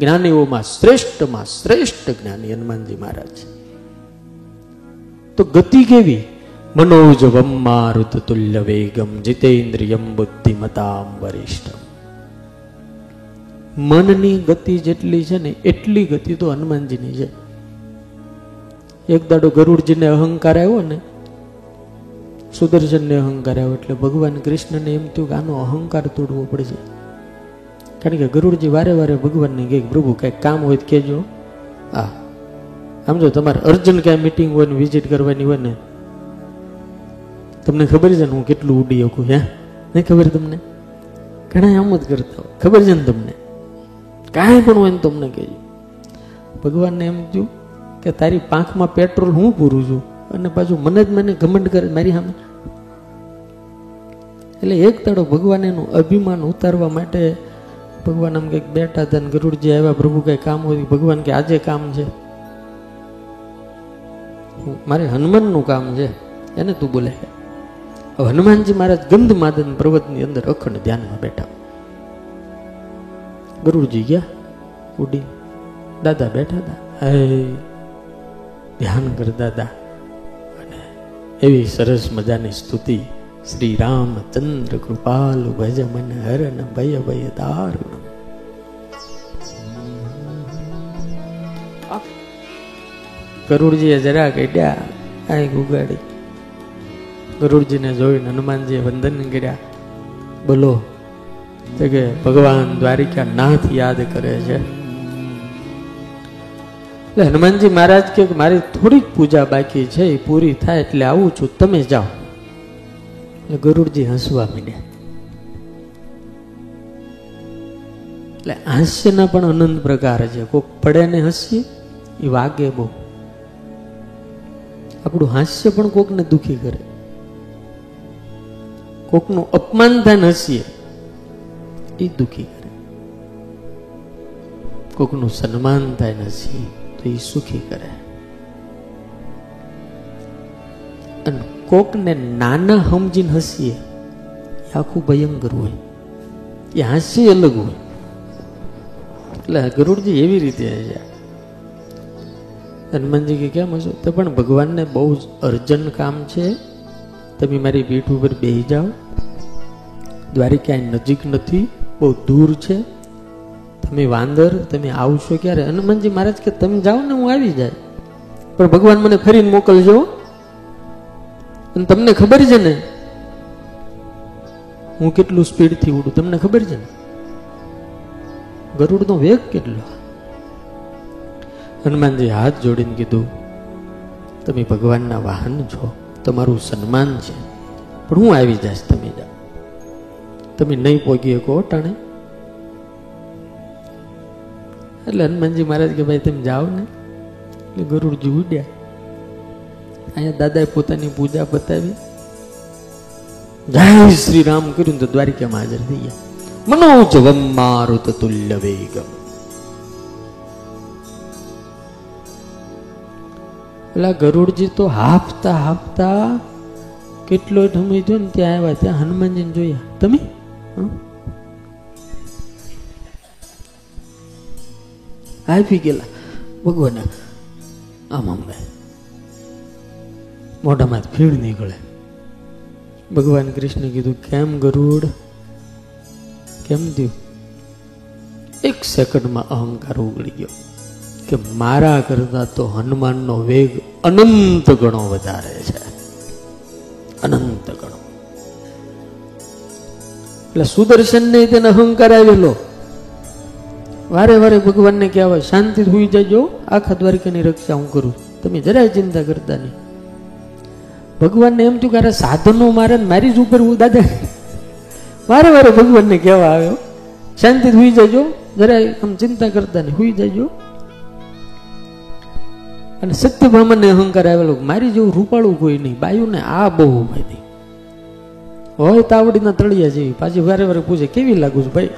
જ્ઞાનીઓમાં શ્રેષ્ઠમાં શ્રેષ્ઠ જ્ઞાની હનુમાનજી મહારાજ. તો ગતિ કેવી? મનોજવમ મારુત તુલ્ય વેગમ જીતેન્દ્રિયમ બુદ્ધિમતામ વરિષ્ઠમ. મનની ગતિ જેટલી છે ને, એટલી ગતિ તો હનુમાનજીની છે. એક દાડો ગરુડજીને અહંકાર આવ્યો ને, સુદર્શનને અહંકાર આવ્યો, એટલે ભગવાન કૃષ્ણને એમ થયું કે આનો અહંકાર તોડવો પડશે. કારણ કે ગરુડજી વારે વારે ભગવાનને કહે પ્રભુ કંઈક કામ હોય તો કહેજો. આ સમજો તમારે અર્જન્ટ ક્યાંય મિટિંગ હોય ને વિઝિટ કરવાની હોય ને તમને ખબર છે ને હું કેટલું ઉડી શકું હે? નહીં ખબર તમને? ઘણા આમ જ કરતા હોય. ખબર છે ને તમને? કાંઈ પણ હોય ને તમને કહેજો. ભગવાનને એમ થયું કે તારી પાંખમાં પેટ્રોલ હું પૂરું છું? અને પાછું મને જ મને ઘમંડ કરે મારી સામે. એટલે એક તડો ભગવાન એનું અભિમાન ઉતારવા માટે ભગવાન આમ કંઈક બેઠા હતા ને ગરુડજી આવ્યા, પ્રભુ કઈ કામ હોય ભગવાન કે આજે કામ છે. મારે હનુમાનનું કામ છે, એને તું બોલે હવે હનુમાનજી મહારાજ ગંધ માદન પર્વતની અંદર અખંડ ધ્યાનમાં બેઠા. ગરુડજી ગયા, ઉડી. દાદા બેઠા હતા. હે, ધ્યાન કરતા હતા અને એવી સરસ મજાની સ્તુતિ. શ્રી રામચંદ્ર કૃપાલુ ભજ મન હરન ભય ભય દારુણ ગરુડજીએ જરા કઢ્યા આ ઉગાડી. ગરુડજીને જોઈને હનુમાનજીએ વંદન કર્યા. બોલો કે ભગવાન દ્વારિકા નાથ યાદ કરે છે. એટલે હનુમાનજી મહારાજ કે મારી થોડીક પૂજા બાકી છે, એ પૂરી થાય એટલે આવું છું, તમે જાઓ. એટલે ગરુડજી હસવા માંડ્યા. એટલે હાસ્યના પણ અનંત પ્રકાર છે. કોક પડે ને હસીએ, એ વાગે બહુ. આપણું હાસ્ય પણ કોકને દુખી કરે. કોકનું અપમાન થાય હસીએ એ દુખી કરે. કોકનું સન્માન થાય હસીએ તો એ સુખી કરે. અને કોકને નાના સમજીને હસીએ એ આખું ભયંકર હોય. એ હાસ્ય અલગ હોય. એટલે ગરુડજી એવી રીતે હનુમાનજી કે કેમ હશો? તો પણ ભગવાનને બહુ જ અર્જન્ટ કામ છે. તમે મારી પીઠ ઉપર બેસી જાઓ. દ્વારિકા નજીક નથી, બહુ દૂર છે. તમે વાંદર, તમે આવશો ક્યારે? હનુમાનજી મહારાજ કે તમે જાઓ ને હું આવી જાય. પણ ભગવાન મને ફરીને મોકલજો અને તમને ખબર છે ને, હું કેટલું સ્પીડથી ઉડું? તમને ખબર છે ને? ગરુડનો વેગ કેટલો? હનુમાનજી હાથ જોડીને કીધું, તમે ભગવાનના વાહન છો, તમારું સન્માન છે, પણ હું આવી જઈશ તમે જાઓ તમે નહીં પોગી શકો ટાણે. એટલે હનુમાનજી મહારાજ કે, ભાઈ, તમે જાઓ ને. એટલે ગરુડજી ઉડ્યા. અહીંયા દાદાએ પોતાની પૂજા બતાવી. જય શ્રી રામ કર્યું તો દ્વારિકામાં હાજર થઈ ગયા. મનોજવમ મારુત તુલ્ય વેગમ. પેલા ગરુડજી તો હાફતા હાફતા કેટલો સમય થયો ને ત્યાં આવ્યા ત્યાં હનુમાનજીને જોયા. તમે? આપી ગયેલા. ભગવાન, આમ અમને મોઢામાં ભીડ નીકળે. ભગવાન કૃષ્ણ કીધું, કેમ ગરુડ? કેમ થયું? એક સેકન્ડમાં અહંકાર ઉગડી ગયો. કે મારા કરતા તો હનુમાનનો વેગ અનંત ગણો વધારે છે. અનંત ગણો. એટલે સુદર્શનને તેને અહંકાર આવેલો. વારે વારે ભગવાનને કહેવાય શાંતિ હોઈ જજો, આખા દ્વારિકાની રક્ષા હું કરું તમે જરાય ચિંતા કરતા નહીં. ભગવાનને એમ થયું કે, અરે, સાધનો મારે મારી જ ઉપર હું, દાદા. વારે વારે ભગવાનને કહેવા આવ્યો શાંતિ સુઈ જજો, જરાય આમ ચિંતા કરતા નહીં, હોઈ જજો. અને સત્ય સત્યભામને અહંકાર આવેલો મારી જેવું રૂપાળું કોઈ નહીં. બાયુને આ બહુ ભાઈ હોય તાવડીના તળિયા જેવી. પાછી વારે વારે પૂછે, કેવી લાગુ છું ભાઈ?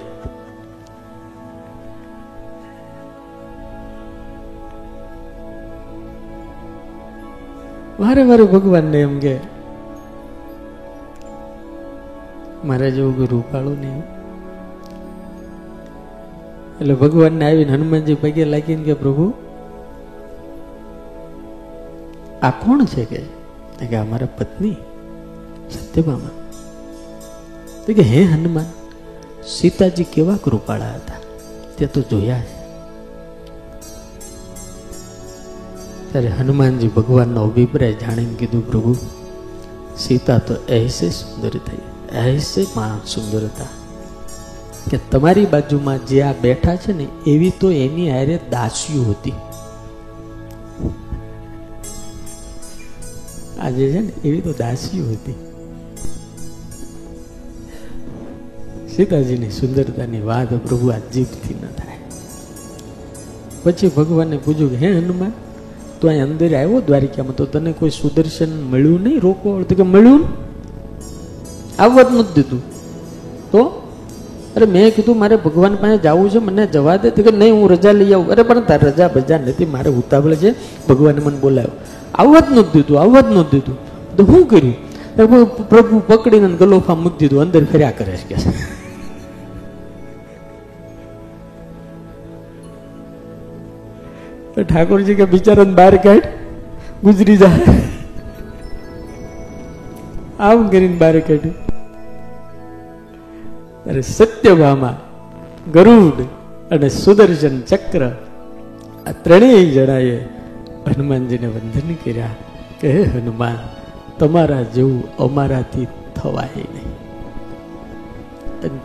વારે વારે ભગવાનને એમ કે, મારા જેવું કોઈ રૂપાળું નહીં. એટલે ભગવાનને આવીને હનુમાનજી પગે લાગીને કે, પ્રભુ આ કોણ છે કે? કે અમારા પત્ની, સત્યભામા. તો કે હે હનુમાન, સીતાજી કેવા કૃપાળા હતા? તે તો જોયા છે. ત્યારે હનુમાનજી ભગવાનનો અભિપ્રાય જાણીને કીધું, પ્રભુ, સીતા તો એસે સુંદર થઈ, એસે સુંદર હતા. કે તમારી બાજુમાં જે આ બેઠા છે ને, એવી તો એની હારે દાસીઓ હતી. આ જે છે ને એવી તો દાસીઓ હતી. સીતાજીની સુંદરતાની વાત પ્રભુ આ જીભથી ન થાય. પછી ભગવાનને પૂછ્યું કે, હે હનુમાન, તું અહીં અંદર આવ્યો દ્વારિકામાં? તો તને કોઈ સુદર્શન મળ્યું નહીં રોકો તો કે, મળ્યું આવવા જ નથી દીધું. તો, અરે, મેં કીધું મારે ભગવાન પાસે જવું છે, મને જવા દે. કે, નહીં, હું રજા લઈ આવું. અરે, પણ તાર રજા બજા નથી, મારે ઉતાવળ છે. ભગવાને મને બોલાવ્યો. આવવા જ દીધું આવવા જ દીધું. તો શું કર્યું? પ્રભુ પકડીને ગલોફા મૂકી દીધું, અંદર ફેર્યા કરે છે કે ઠાકોરજી કે બિચારાને બહાર કાઢ, ગુજરી જાય આમ કરીને બહાર કાઢ્યું. અરે સત્યભામા, ગરુડ અને સુદર્શન ચક્ર આ ત્રણેય જણાએ હનુમાનજીને વંદન કર્યા. કે હનુમાન, તમારા જેવું અમારાથી થવાય નહીં.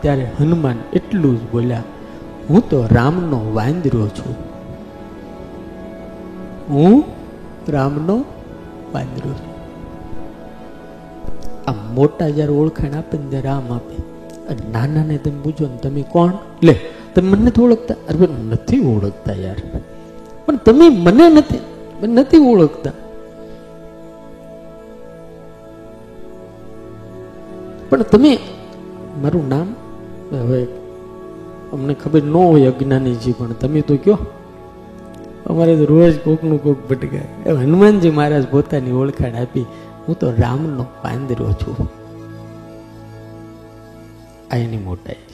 ત્યારે હનુમાન એટલું જ બોલ્યા, હું તો રામનો વાંદરો છું. હું રામનો વાંદરો છું. આ મોટા જ્યારે ઓળખાણ આપે ને ત્યારે રામ આપે. અને નાનાને તમે પૂછો ને, તમે કોણ? લે, તમે મને નથી ઓળખતા. અરે નથી ઓળખતા યાર. પણ તમે મને નથી નથી ઓળખતા પણ તમે મારું નામ હવે અમને ખબર ન હોય અજ્ઞાનીજી પણ તમે તો કયો અમારે તો રોજ કોકનું કોક ભટકાય એ હનુમાનજી મહારાજ પોતાની ઓળખાણ આપી હું તો રામનો પાંદરો છું આ એની મોટાઈ